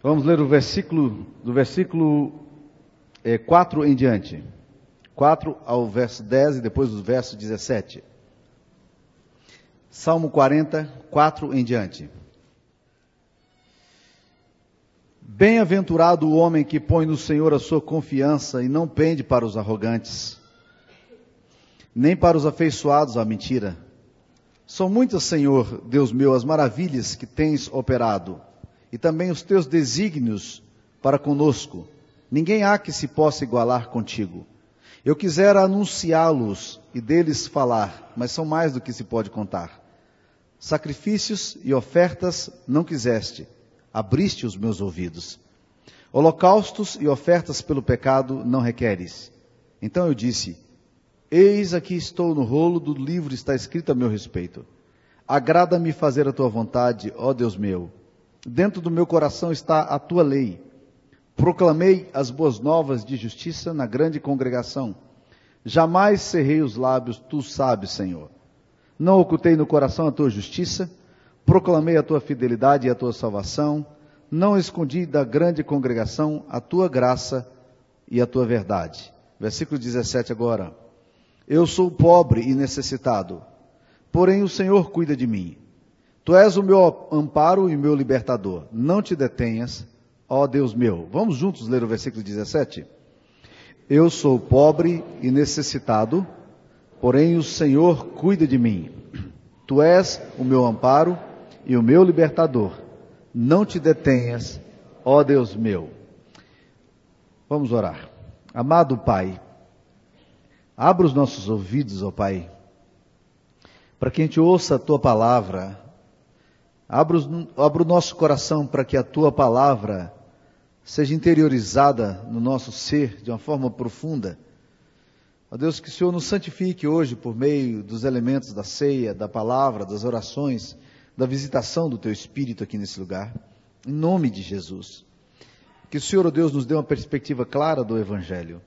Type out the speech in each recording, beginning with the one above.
Vamos ler o versículo, do versículo é, 4 em diante. 4 ao verso 10 e depois do verso 17. Salmo 40, 4 em diante. Bem-aventurado o homem que põe no Senhor a sua confiança e não pende para os arrogantes, nem para os afeiçoados à mentira. São muitas, Senhor, Deus meu, as maravilhas que tens operado e também os teus desígnios para conosco. Ninguém há que se possa igualar contigo. Eu quisera anunciá-los e deles falar, mas são mais do que se pode contar. Sacrifícios e ofertas não quiseste, abriste os meus ouvidos. Holocaustos e ofertas pelo pecado não requeres. Então eu disse: Eis aqui estou no rolo do livro está escrito a meu respeito. Agrada-me fazer a tua vontade, ó Deus meu. Dentro do meu coração está a tua lei. Proclamei as boas novas de justiça na grande congregação. Jamais cerrei os lábios, tu sabes, Senhor. Não ocultei no coração a tua justiça, proclamei a tua fidelidade e a tua salvação. Não escondi da grande congregação a tua graça e a tua verdade. Versículo 17 agora. Eu sou pobre e necessitado, porém o Senhor cuida de mim. Tu és o meu amparo e meu libertador. Não te detenhas, ó Deus meu. Vamos juntos ler o versículo 17? Eu sou pobre e necessitado, porém o Senhor cuida de mim. Tu és o meu amparo e o meu libertador. Não te detenhas, ó Deus meu. Vamos orar. Amado Pai, abra os nossos ouvidos, ó Pai, para que a gente ouça a tua palavra Abra, abra o nosso coração para que a tua palavra seja interiorizada no nosso ser de uma forma profunda. Ó Deus, que o Senhor nos santifique hoje por meio dos elementos da ceia, da palavra, das orações, da visitação do teu Espírito aqui nesse lugar. Em nome de Jesus. Que o Senhor, ó Deus, nos dê uma perspectiva clara do Evangelho.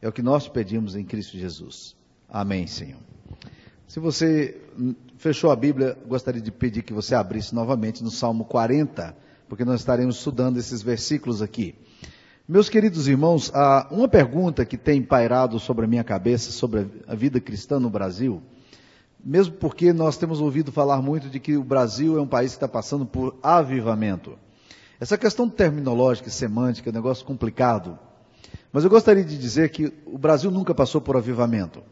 É o que nós pedimos em Cristo Jesus. Amém, Senhor. Se você fechou a Bíblia, gostaria de pedir que você abrisse novamente no Salmo 40, porque nós estaremos estudando esses versículos aqui. Meus queridos irmãos, uma pergunta que tem pairado sobre a minha cabeça sobre a vida cristã no Brasil, mesmo porque nós temos ouvido falar muito de que o Brasil é um país que está passando por avivamento. Essa questão terminológica e semântica é um negócio complicado, mas eu gostaria de dizer que o Brasil nunca passou por avivamento.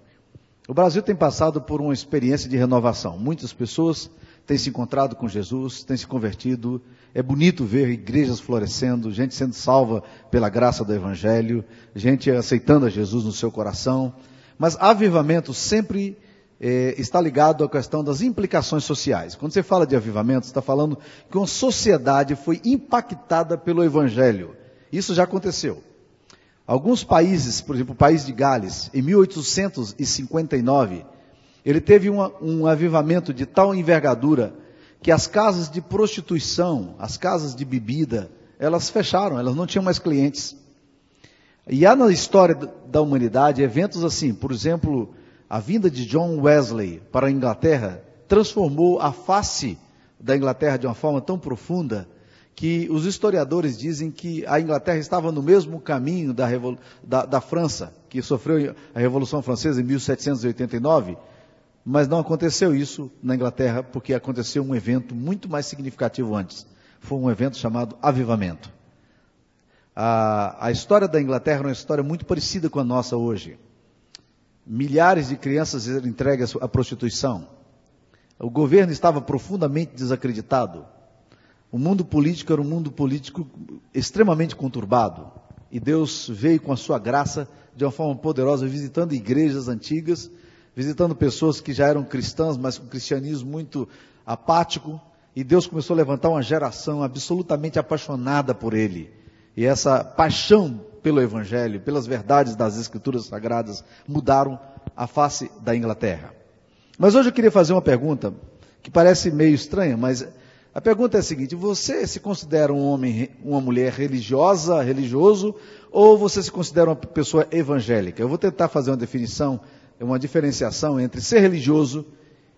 O Brasil tem passado por uma experiência de renovação. Muitas pessoas têm se encontrado com Jesus, têm se convertido. É bonito ver igrejas florescendo, gente sendo salva pela graça do Evangelho, gente aceitando a Jesus no seu coração. Mas avivamento sempre é, está ligado à questão das implicações sociais. Quando você fala de avivamento, você está falando que uma sociedade foi impactada pelo Evangelho. Isso já aconteceu. Alguns países, por exemplo, o país de Gales, em 1859, ele teve uma, um avivamento de tal envergadura que as casas de prostituição, as casas de bebida, elas fecharam, elas não tinham mais clientes. E há na história da humanidade eventos assim, por exemplo, a vinda de John Wesley para a Inglaterra transformou a face da Inglaterra de uma forma tão profunda que os historiadores dizem que a Inglaterra estava no mesmo caminho da, da, da, França, que sofreu a Revolução Francesa em 1789, mas não aconteceu isso na Inglaterra, porque aconteceu um evento muito mais significativo antes. Foi um evento chamado Avivamento. A, a história da Inglaterra é uma história muito parecida com a nossa hoje. Milhares de crianças eram entregues à prostituição. O governo estava profundamente desacreditado o mundo político era um mundo político extremamente conturbado. E Deus veio com a sua graça de uma forma poderosa, visitando igrejas antigas, visitando pessoas que já eram cristãs, mas com cristianismo muito apático. E Deus começou a levantar uma geração absolutamente apaixonada por Ele. E essa paixão pelo Evangelho, pelas verdades das Escrituras Sagradas, mudaram a face da Inglaterra. Mas hoje eu queria fazer uma pergunta que parece meio estranha, mas a pergunta é a seguinte: você se considera um homem, uma mulher religiosa, religioso, ou você se considera uma pessoa evangélica? Eu vou tentar fazer uma definição, uma diferenciação entre ser religioso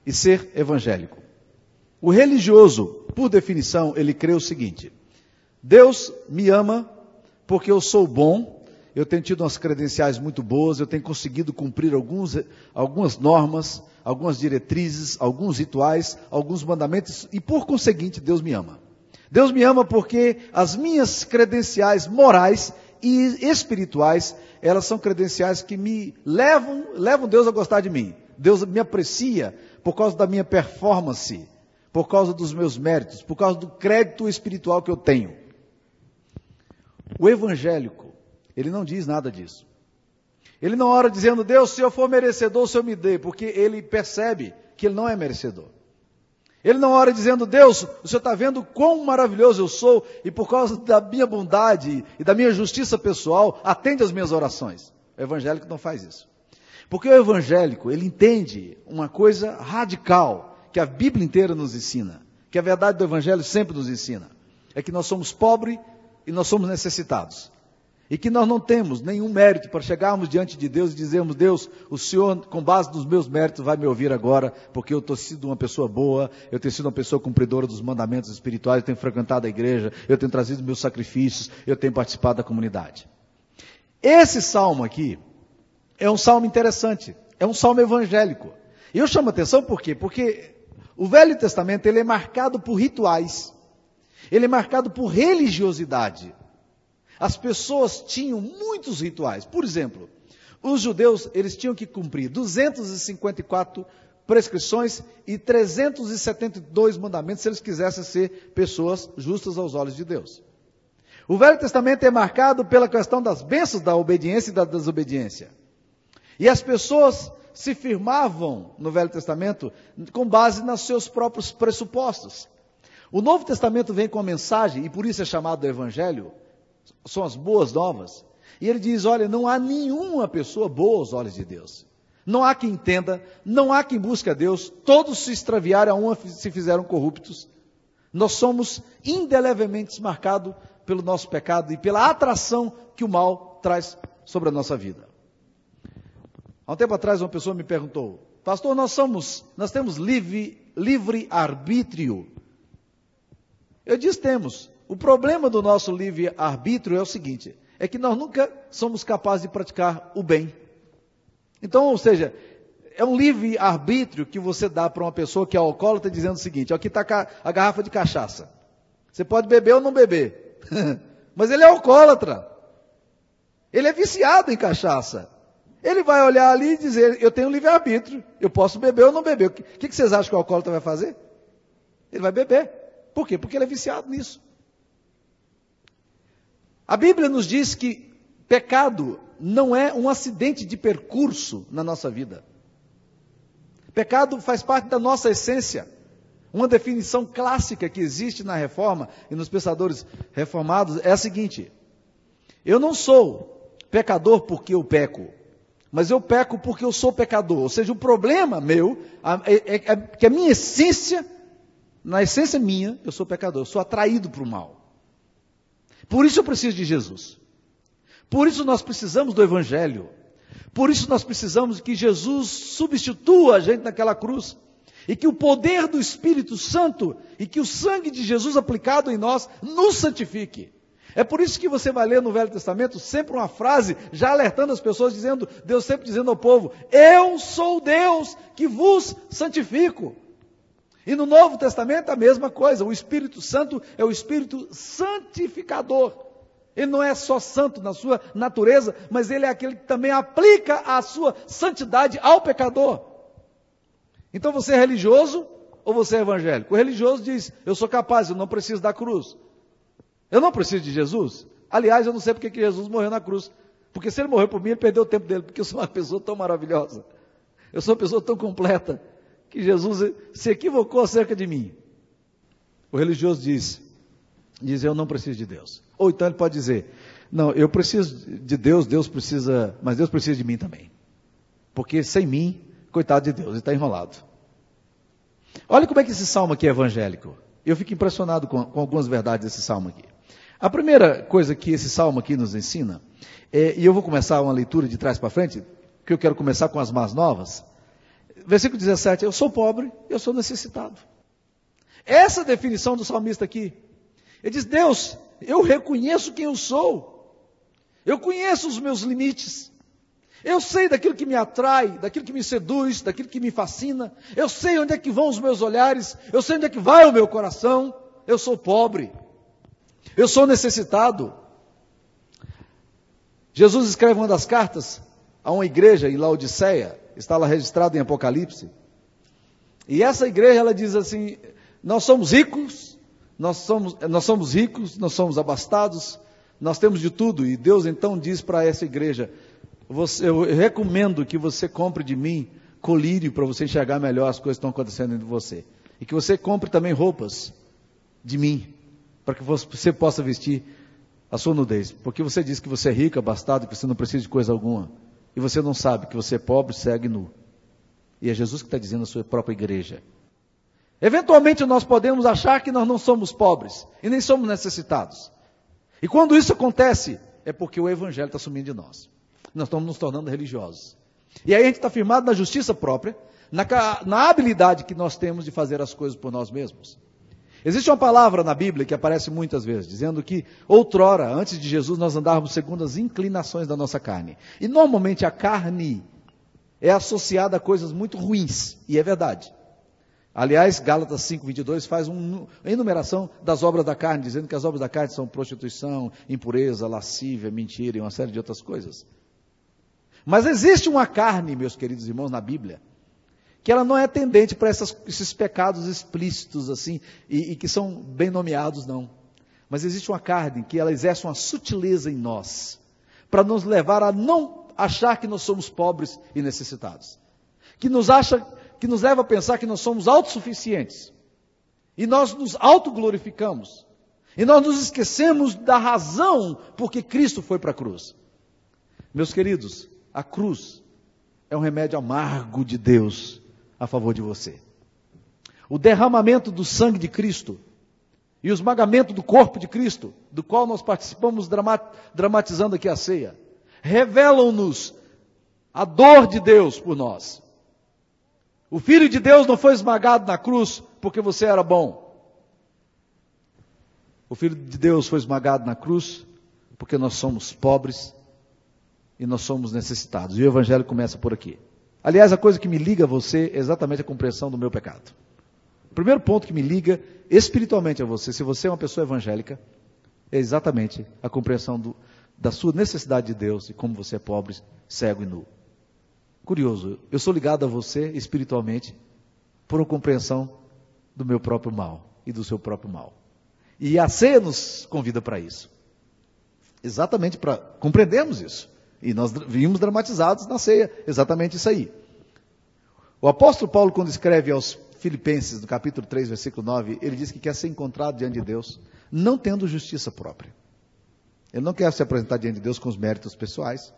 e ser evangélico. O religioso, por definição, ele crê o seguinte: Deus me ama porque eu sou bom, eu tenho tido umas credenciais muito boas, eu tenho conseguido cumprir alguns, algumas normas, algumas diretrizes, alguns rituais, alguns mandamentos, e por conseguinte, Deus me ama. Deus me ama porque as minhas credenciais morais e espirituais, elas são credenciais que me levam, levam Deus a gostar de mim. Deus me aprecia por causa da minha performance, por causa dos meus méritos, por causa do crédito espiritual que eu tenho. O evangélico, ele não diz nada disso. Ele não ora dizendo, Deus, se eu for merecedor, o Senhor me dê, porque ele percebe que ele não é merecedor. Ele não ora dizendo, Deus, o Senhor está vendo quão maravilhoso eu sou e por causa da minha bondade e da minha justiça pessoal, atende as minhas orações. O evangélico não faz isso. Porque o evangélico, ele entende uma coisa radical que a Bíblia inteira nos ensina, que a verdade do evangelho sempre nos ensina. É que nós somos pobres e nós somos necessitados. E que nós não temos nenhum mérito para chegarmos diante de Deus e dizermos, Deus, o Senhor, com base nos meus méritos, vai me ouvir agora, porque eu tenho sido uma pessoa boa, eu tenho sido uma pessoa cumpridora dos mandamentos espirituais, eu tenho frequentado a igreja, eu tenho trazido meus sacrifícios, eu tenho participado da comunidade. Esse salmo aqui é um salmo interessante, é um salmo evangélico. E eu chamo atenção por quê? Porque o Velho Testamento ele é marcado por rituais, ele é marcado por religiosidade. As pessoas tinham muitos rituais. Por exemplo, os judeus, eles tinham que cumprir 254 prescrições e 372 mandamentos se eles quisessem ser pessoas justas aos olhos de Deus. O Velho Testamento é marcado pela questão das bênçãos da obediência e da desobediência. E as pessoas se firmavam no Velho Testamento com base nos seus próprios pressupostos. O Novo Testamento vem com a mensagem, e por isso é chamado Evangelho, são as boas novas. E ele diz: olha, não há nenhuma pessoa boa aos olhos de Deus. Não há quem entenda, não há quem busque a Deus, todos se extraviaram, a uma se fizeram corruptos. Nós somos indelevelmente marcados pelo nosso pecado e pela atração que o mal traz sobre a nossa vida. Há um tempo atrás uma pessoa me perguntou, pastor, nós somos, nós temos livre, livre arbítrio. Eu disse temos, o problema do nosso livre-arbítrio é o seguinte: é que nós nunca somos capazes de praticar o bem. Então, ou seja, é um livre-arbítrio que você dá para uma pessoa que é alcoólatra dizendo o seguinte: aqui está a garrafa de cachaça. Você pode beber ou não beber. Mas ele é alcoólatra. Ele é viciado em cachaça. Ele vai olhar ali e dizer: Eu tenho livre-arbítrio. Eu posso beber ou não beber. O que, que vocês acham que o alcoólatra vai fazer? Ele vai beber. Por quê? Porque ele é viciado nisso. A Bíblia nos diz que pecado não é um acidente de percurso na nossa vida. Pecado faz parte da nossa essência. Uma definição clássica que existe na reforma e nos pensadores reformados é a seguinte: eu não sou pecador porque eu peco, mas eu peco porque eu sou pecador. Ou seja, o problema meu é, é, é que a minha essência, na essência minha, eu sou pecador, eu sou atraído para o mal. Por isso eu preciso de Jesus. Por isso nós precisamos do Evangelho. Por isso nós precisamos que Jesus substitua a gente naquela cruz. E que o poder do Espírito Santo e que o sangue de Jesus aplicado em nós nos santifique. É por isso que você vai ler no Velho Testamento sempre uma frase já alertando as pessoas, dizendo, Deus sempre dizendo ao povo: Eu sou Deus que vos santifico. E no Novo Testamento a mesma coisa, o Espírito Santo é o Espírito santificador. Ele não é só santo na sua natureza, mas ele é aquele que também aplica a sua santidade ao pecador. Então você é religioso ou você é evangélico? O religioso diz: Eu sou capaz, eu não preciso da cruz. Eu não preciso de Jesus. Aliás, eu não sei porque que Jesus morreu na cruz. Porque se ele morreu por mim, ele perdeu o tempo dele, porque eu sou uma pessoa tão maravilhosa. Eu sou uma pessoa tão completa que Jesus se equivocou acerca de mim. O religioso diz, diz eu não preciso de Deus. Ou então ele pode dizer, não, eu preciso de Deus, Deus precisa, mas Deus precisa de mim também. Porque sem mim, coitado de Deus, ele está enrolado. Olha como é que esse salmo aqui é evangélico. Eu fico impressionado com, com algumas verdades desse salmo aqui. A primeira coisa que esse salmo aqui nos ensina, é, e eu vou começar uma leitura de trás para frente, que eu quero começar com as más novas, versículo 17, eu sou pobre, eu sou necessitado. Essa definição do salmista aqui. Ele diz: Deus, eu reconheço quem eu sou. Eu conheço os meus limites. Eu sei daquilo que me atrai, daquilo que me seduz, daquilo que me fascina. Eu sei onde é que vão os meus olhares. Eu sei onde é que vai o meu coração. Eu sou pobre. Eu sou necessitado. Jesus escreve uma das cartas a uma igreja em Laodiceia, está lá registrado em Apocalipse. E essa igreja ela diz assim: nós somos ricos, nós somos, nós somos ricos, nós somos abastados, nós temos de tudo. E Deus então diz para essa igreja: você, eu recomendo que você compre de mim colírio para você enxergar melhor as coisas que estão acontecendo de você. E que você compre também roupas de mim, para que você possa vestir a sua nudez. Porque você diz que você é rico, abastado, que você não precisa de coisa alguma. E você não sabe que você é pobre, segue nu. E é Jesus que está dizendo à sua própria igreja. Eventualmente nós podemos achar que nós não somos pobres e nem somos necessitados. E quando isso acontece, é porque o Evangelho está sumindo de nós. Nós estamos nos tornando religiosos. E aí a gente está firmado na justiça própria, na, na habilidade que nós temos de fazer as coisas por nós mesmos. Existe uma palavra na Bíblia que aparece muitas vezes, dizendo que outrora, antes de Jesus, nós andávamos segundo as inclinações da nossa carne. E normalmente a carne é associada a coisas muito ruins, e é verdade. Aliás, Gálatas 5:22 faz uma enumeração das obras da carne, dizendo que as obras da carne são prostituição, impureza, lascívia, mentira e uma série de outras coisas. Mas existe uma carne, meus queridos irmãos, na Bíblia, que ela não é tendente para esses pecados explícitos assim, e, e que são bem nomeados, não. Mas existe uma carne que ela exerce uma sutileza em nós, para nos levar a não achar que nós somos pobres e necessitados. Que nos acha, que nos leva a pensar que nós somos autossuficientes. E nós nos autoglorificamos. E nós nos esquecemos da razão por que Cristo foi para a cruz. Meus queridos, a cruz é um remédio amargo de Deus a favor de você. O derramamento do sangue de Cristo e o esmagamento do corpo de Cristo, do qual nós participamos dramatizando aqui a ceia, revelam-nos a dor de Deus por nós. O Filho de Deus não foi esmagado na cruz porque você era bom. O Filho de Deus foi esmagado na cruz porque nós somos pobres e nós somos necessitados. E o Evangelho começa por aqui. Aliás, a coisa que me liga a você é exatamente a compreensão do meu pecado. O primeiro ponto que me liga espiritualmente a você, se você é uma pessoa evangélica, é exatamente a compreensão do, da sua necessidade de Deus e como você é pobre, cego e nu. Curioso, eu sou ligado a você espiritualmente por uma compreensão do meu próprio mal e do seu próprio mal. E a ceia nos convida para isso. Exatamente para compreendermos isso. E nós vimos dramatizados na ceia, exatamente isso aí. O apóstolo Paulo, quando escreve aos Filipenses, no capítulo 3, versículo 9, ele diz que quer ser encontrado diante de Deus, não tendo justiça própria. Ele não quer se apresentar diante de Deus com os méritos pessoais.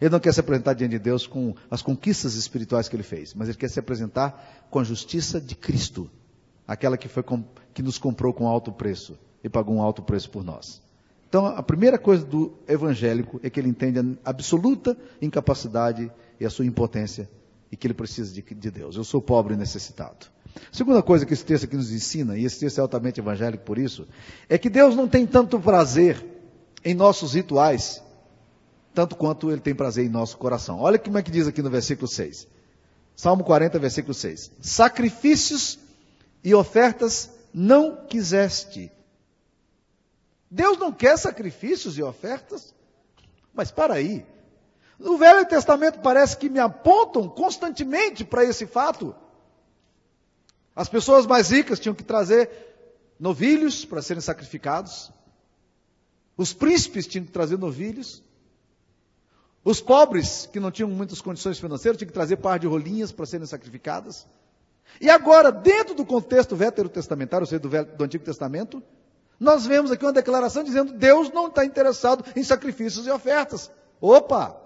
Ele não quer se apresentar diante de Deus com as conquistas espirituais que ele fez, mas ele quer se apresentar com a justiça de Cristo, aquela que, foi, que nos comprou com alto preço e pagou um alto preço por nós. Então, a primeira coisa do evangélico é que ele entende a absoluta incapacidade e a sua impotência e que ele precisa de, de Deus. Eu sou pobre e necessitado. Segunda coisa que esse texto aqui nos ensina, e esse texto é altamente evangélico por isso, é que Deus não tem tanto prazer em nossos rituais, tanto quanto ele tem prazer em nosso coração. Olha como é que diz aqui no versículo 6. Salmo 40, versículo 6. Sacrifícios e ofertas não quiseste, Deus não quer sacrifícios e ofertas? Mas para aí. No Velho Testamento parece que me apontam constantemente para esse fato. As pessoas mais ricas tinham que trazer novilhos para serem sacrificados. Os príncipes tinham que trazer novilhos. Os pobres, que não tinham muitas condições financeiras, tinham que trazer par de rolinhas para serem sacrificadas. E agora, dentro do contexto veterotestamentário, ou seja, do, do Antigo Testamento, nós vemos aqui uma declaração dizendo Deus não está interessado em sacrifícios e ofertas. Opa!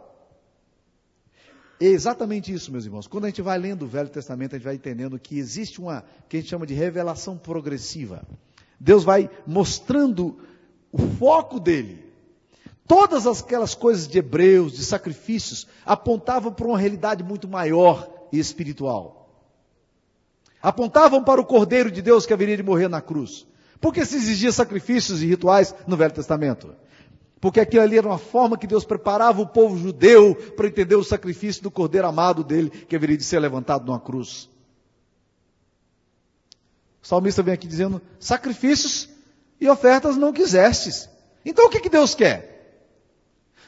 É exatamente isso, meus irmãos. Quando a gente vai lendo o Velho Testamento, a gente vai entendendo que existe uma que a gente chama de revelação progressiva. Deus vai mostrando o foco dele. Todas aquelas coisas de hebreus, de sacrifícios, apontavam para uma realidade muito maior e espiritual. Apontavam para o Cordeiro de Deus que haveria de morrer na cruz Por que se exigia sacrifícios e rituais no Velho Testamento? Porque aquilo ali era uma forma que Deus preparava o povo judeu para entender o sacrifício do cordeiro amado dele, que haveria de ser levantado numa cruz. O salmista vem aqui dizendo: sacrifícios e ofertas não quisestes. Então o que, que Deus quer?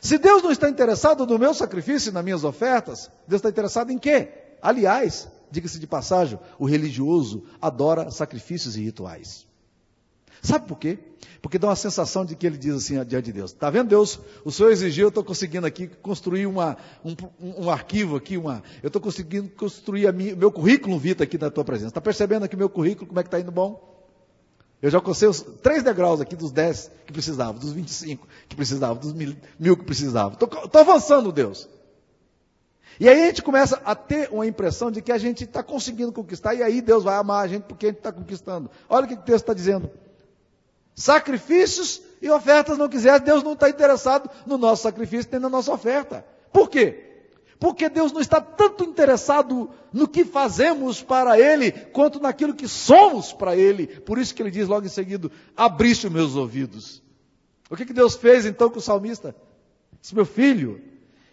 Se Deus não está interessado no meu sacrifício e nas minhas ofertas, Deus está interessado em quê? Aliás, diga-se de passagem, o religioso adora sacrifícios e rituais. Sabe por quê? Porque dá uma sensação de que ele diz assim diante de Deus: Está vendo, Deus? O Senhor exigiu, eu estou conseguindo aqui construir uma, um, um, arquivo aqui, uma, eu estou conseguindo construir o meu currículo vita aqui na tua presença. Está percebendo aqui meu currículo, como é que está indo bom? Eu já alcancei os três degraus aqui dos dez que precisavam, dos 25 que precisavam, dos mil, mil que precisavam. Estou avançando, Deus. E aí a gente começa a ter uma impressão de que a gente está conseguindo conquistar, e aí Deus vai amar a gente porque a gente está conquistando. Olha o que o texto está dizendo sacrifícios e ofertas não quiser, Deus não está interessado no nosso sacrifício nem na nossa oferta. Por quê? Porque Deus não está tanto interessado no que fazemos para Ele, quanto naquilo que somos para Ele. Por isso que ele diz logo em seguida: abriste os meus ouvidos. O que, que Deus fez então com o salmista? Disse, meu filho,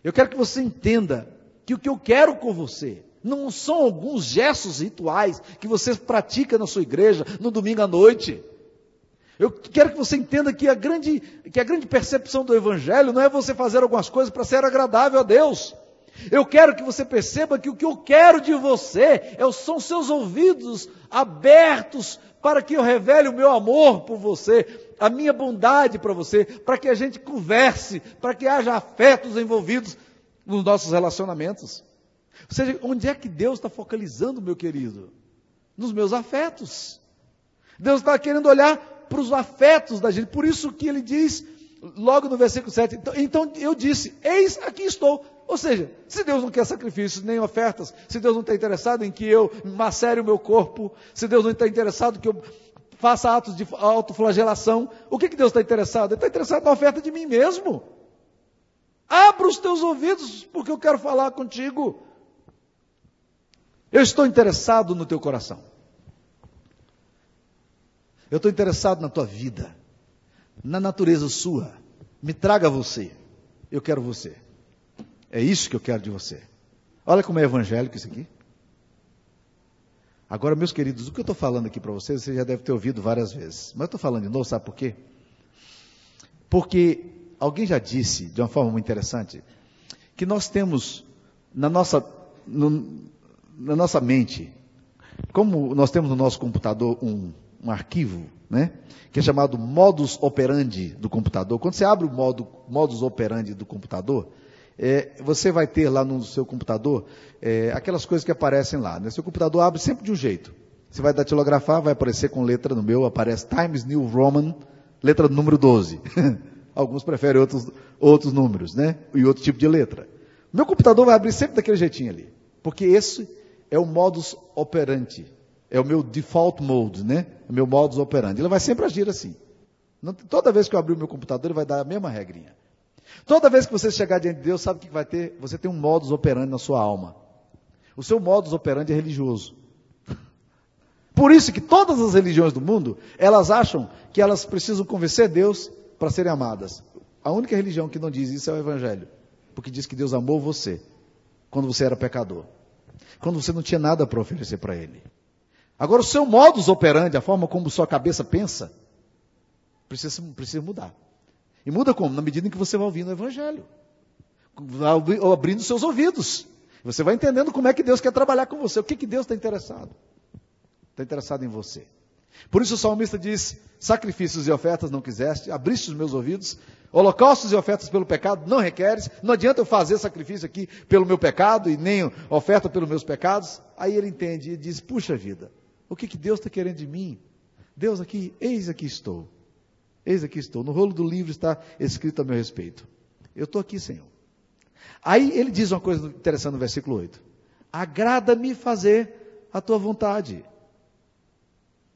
eu quero que você entenda que o que eu quero com você não são alguns gestos rituais que você pratica na sua igreja no domingo à noite. Eu quero que você entenda que a grande, que a grande percepção do Evangelho não é você fazer algumas coisas para ser agradável a Deus. Eu quero que você perceba que o que eu quero de você é, são seus ouvidos abertos para que eu revele o meu amor por você, a minha bondade para você, para que a gente converse, para que haja afetos envolvidos nos nossos relacionamentos. Ou seja, onde é que Deus está focalizando, meu querido? Nos meus afetos. Deus está querendo olhar para os afetos da gente. Por isso que ele diz, logo no versículo 7, então, então eu disse, eis aqui estou. Ou seja, se Deus não quer sacrifícios nem ofertas, se Deus não está interessado em que eu macere o meu corpo, se Deus não está interessado que eu faça atos de autoflagelação, o que, que Deus está interessado? Ele está interessado na oferta de mim mesmo. Abra os teus ouvidos, porque eu quero falar contigo. Eu estou interessado no teu coração. Eu estou interessado na tua vida, na natureza sua. Me traga você. Eu quero você. É isso que eu quero de você. Olha como é evangélico isso aqui. Agora, meus queridos, o que eu estou falando aqui para vocês, você já deve ter ouvido várias vezes. Mas eu estou falando de novo, sabe por quê? Porque alguém já disse, de uma forma muito interessante, que nós temos na nossa, no, na nossa mente, como nós temos no nosso computador um um arquivo, né? Que é chamado modus operandi do computador. Quando você abre o modo, modus operandi do computador, é, você vai ter lá no seu computador é, aquelas coisas que aparecem lá. Né? Seu computador abre sempre de um jeito. Você vai datilografar, vai aparecer com letra no meu, aparece Times New Roman, letra número 12. Alguns preferem outros, outros números, né? E outro tipo de letra. Meu computador vai abrir sempre daquele jeitinho ali. Porque esse é o modus operandi é o meu default mode, né? O meu modus operandi. Ele vai sempre agir assim. toda vez que eu abrir o meu computador, ele vai dar a mesma regrinha. Toda vez que você chegar diante de Deus, sabe o que vai ter? Você tem um modus operandi na sua alma. O seu modus operandi é religioso. Por isso que todas as religiões do mundo, elas acham que elas precisam convencer Deus para serem amadas. A única religião que não diz isso é o Evangelho. Porque diz que Deus amou você quando você era pecador. Quando você não tinha nada para oferecer para Ele. Agora, o seu modus operandi, a forma como sua cabeça pensa, precisa, precisa mudar. E muda como? Na medida em que você vai ouvindo o Evangelho. Vai abrindo seus ouvidos. Você vai entendendo como é que Deus quer trabalhar com você. O que, que Deus está interessado? Está interessado em você. Por isso o salmista diz: Sacrifícios e ofertas não quiseste, abriste os meus ouvidos, holocaustos e ofertas pelo pecado não requeres, não adianta eu fazer sacrifício aqui pelo meu pecado e nem oferta pelos meus pecados. Aí ele entende e diz: Puxa vida, o que, que Deus está querendo de mim? Deus aqui, eis aqui estou. Eis aqui estou. No rolo do livro está escrito a meu respeito. Eu estou aqui, Senhor. Aí ele diz uma coisa interessante no versículo 8: Agrada-me fazer a tua vontade.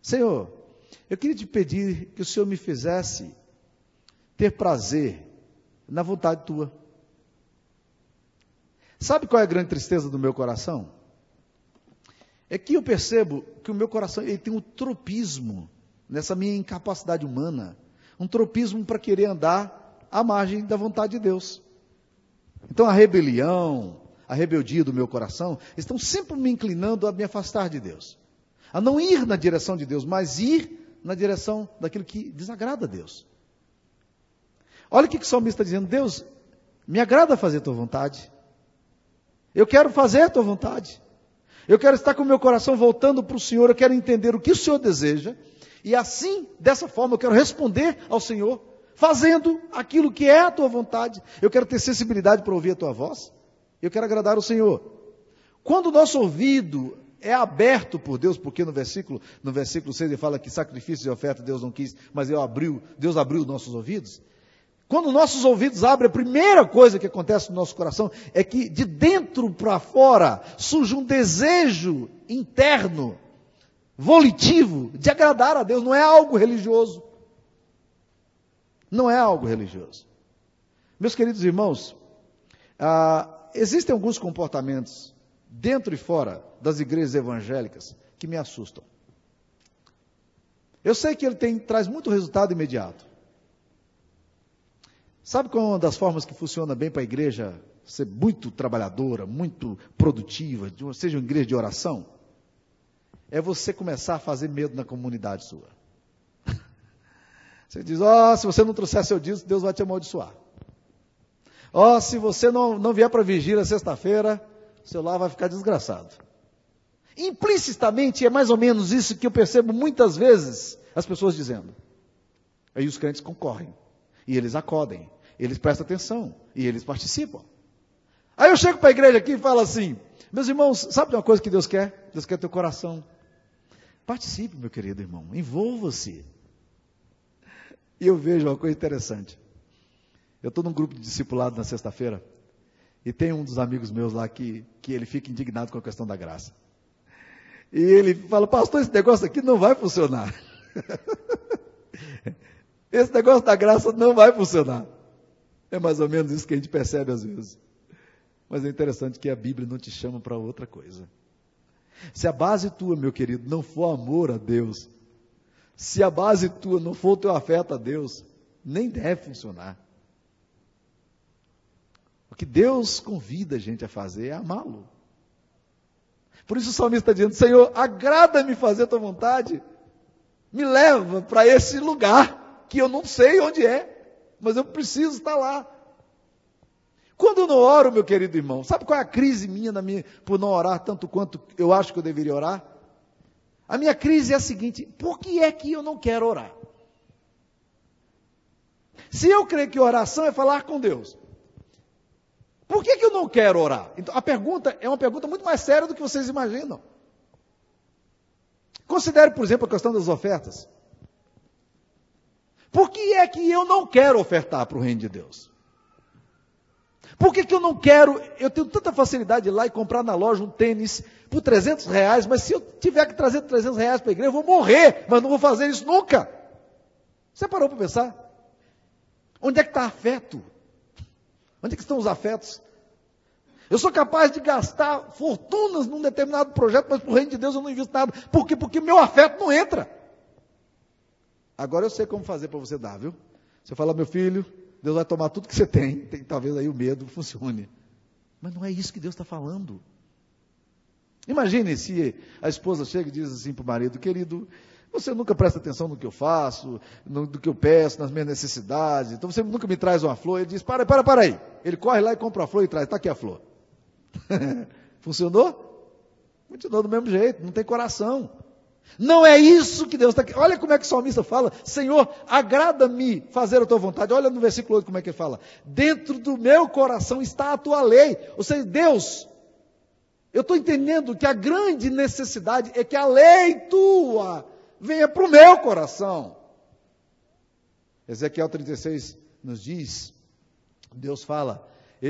Senhor, eu queria te pedir que o Senhor me fizesse ter prazer na vontade tua. Sabe qual é a grande tristeza do meu coração? É que eu percebo que o meu coração ele tem um tropismo nessa minha incapacidade humana, um tropismo para querer andar à margem da vontade de Deus. Então a rebelião, a rebeldia do meu coração estão sempre me inclinando a me afastar de Deus, a não ir na direção de Deus, mas ir na direção daquilo que desagrada a Deus. Olha o que o salmista está dizendo: Deus, me agrada fazer a tua vontade. Eu quero fazer a tua vontade. Eu quero estar com o meu coração voltando para o Senhor. Eu quero entender o que o Senhor deseja. E assim, dessa forma, eu quero responder ao Senhor, fazendo aquilo que é a tua vontade. Eu quero ter sensibilidade para ouvir a tua voz. Eu quero agradar o Senhor. Quando o nosso ouvido é aberto por Deus, porque no versículo, no versículo 6 ele fala que sacrifício e oferta Deus não quis, mas eu abriu, Deus abriu nossos ouvidos. Quando nossos ouvidos abrem, a primeira coisa que acontece no nosso coração é que de dentro para fora surge um desejo interno, volitivo, de agradar a Deus. Não é algo religioso. Não é algo religioso. Meus queridos irmãos, ah, existem alguns comportamentos, dentro e fora das igrejas evangélicas, que me assustam. Eu sei que ele tem, traz muito resultado imediato. Sabe qual é uma das formas que funciona bem para a igreja ser muito trabalhadora, muito produtiva, seja uma igreja de oração? É você começar a fazer medo na comunidade sua. Você diz, ó, oh, se você não trouxer seu dízimo, Deus vai te amaldiçoar. Ó, oh, se você não, não vier para vigília sexta-feira, seu lar vai ficar desgraçado. Implicitamente é mais ou menos isso que eu percebo muitas vezes as pessoas dizendo. Aí os crentes concorrem. E eles acodem eles prestam atenção e eles participam. Aí eu chego para a igreja aqui e falo assim: meus irmãos, sabe de uma coisa que Deus quer? Deus quer teu coração. Participe, meu querido irmão, envolva-se. E eu vejo uma coisa interessante. Eu estou num grupo de discipulado na sexta-feira e tem um dos amigos meus lá que, que ele fica indignado com a questão da graça. E ele fala, pastor, esse negócio aqui não vai funcionar. esse negócio da graça não vai funcionar. É mais ou menos isso que a gente percebe às vezes. Mas é interessante que a Bíblia não te chama para outra coisa. Se a base tua, meu querido, não for amor a Deus, se a base tua não for o teu afeto a Deus, nem deve funcionar. O que Deus convida a gente a fazer é amá-lo. Por isso o salmista está dizendo: Senhor, agrada-me fazer a tua vontade, me leva para esse lugar que eu não sei onde é mas eu preciso estar lá. Quando eu não oro, meu querido irmão, sabe qual é a crise minha, na minha por não orar tanto quanto eu acho que eu deveria orar? A minha crise é a seguinte: por que é que eu não quero orar? Se eu creio que oração é falar com Deus, por que, que eu não quero orar? Então, a pergunta é uma pergunta muito mais séria do que vocês imaginam. Considere, por exemplo, a questão das ofertas. Por que é que eu não quero ofertar para o reino de Deus? Por que, que eu não quero? Eu tenho tanta facilidade de ir lá e comprar na loja um tênis por 300 reais, mas se eu tiver que trazer 300 reais para a igreja, eu vou morrer, mas não vou fazer isso nunca. Você parou para pensar? Onde é que está afeto? Onde é que estão os afetos? Eu sou capaz de gastar fortunas num determinado projeto, mas para o reino de Deus eu não invisto nada. Por quê? Porque meu afeto não entra. Agora eu sei como fazer para você dar, viu? Você fala, meu filho, Deus vai tomar tudo que você tem. tem talvez aí o medo funcione. Mas não é isso que Deus está falando. Imagine se a esposa chega e diz assim para o marido, querido, você nunca presta atenção no que eu faço, no, do que eu peço, nas minhas necessidades, então você nunca me traz uma flor. Ele diz, para, para, para aí. Ele corre lá e compra a flor e traz, está aqui a flor. Funcionou? Continuou do mesmo jeito, não tem coração. Não é isso que Deus está. Olha como é que o salmista fala: Senhor, agrada-me fazer a tua vontade. Olha no versículo 8 como é que ele fala: Dentro do meu coração está a tua lei. Ou seja, Deus, eu estou entendendo que a grande necessidade é que a lei tua venha para o meu coração. Ezequiel 36 nos diz: Deus fala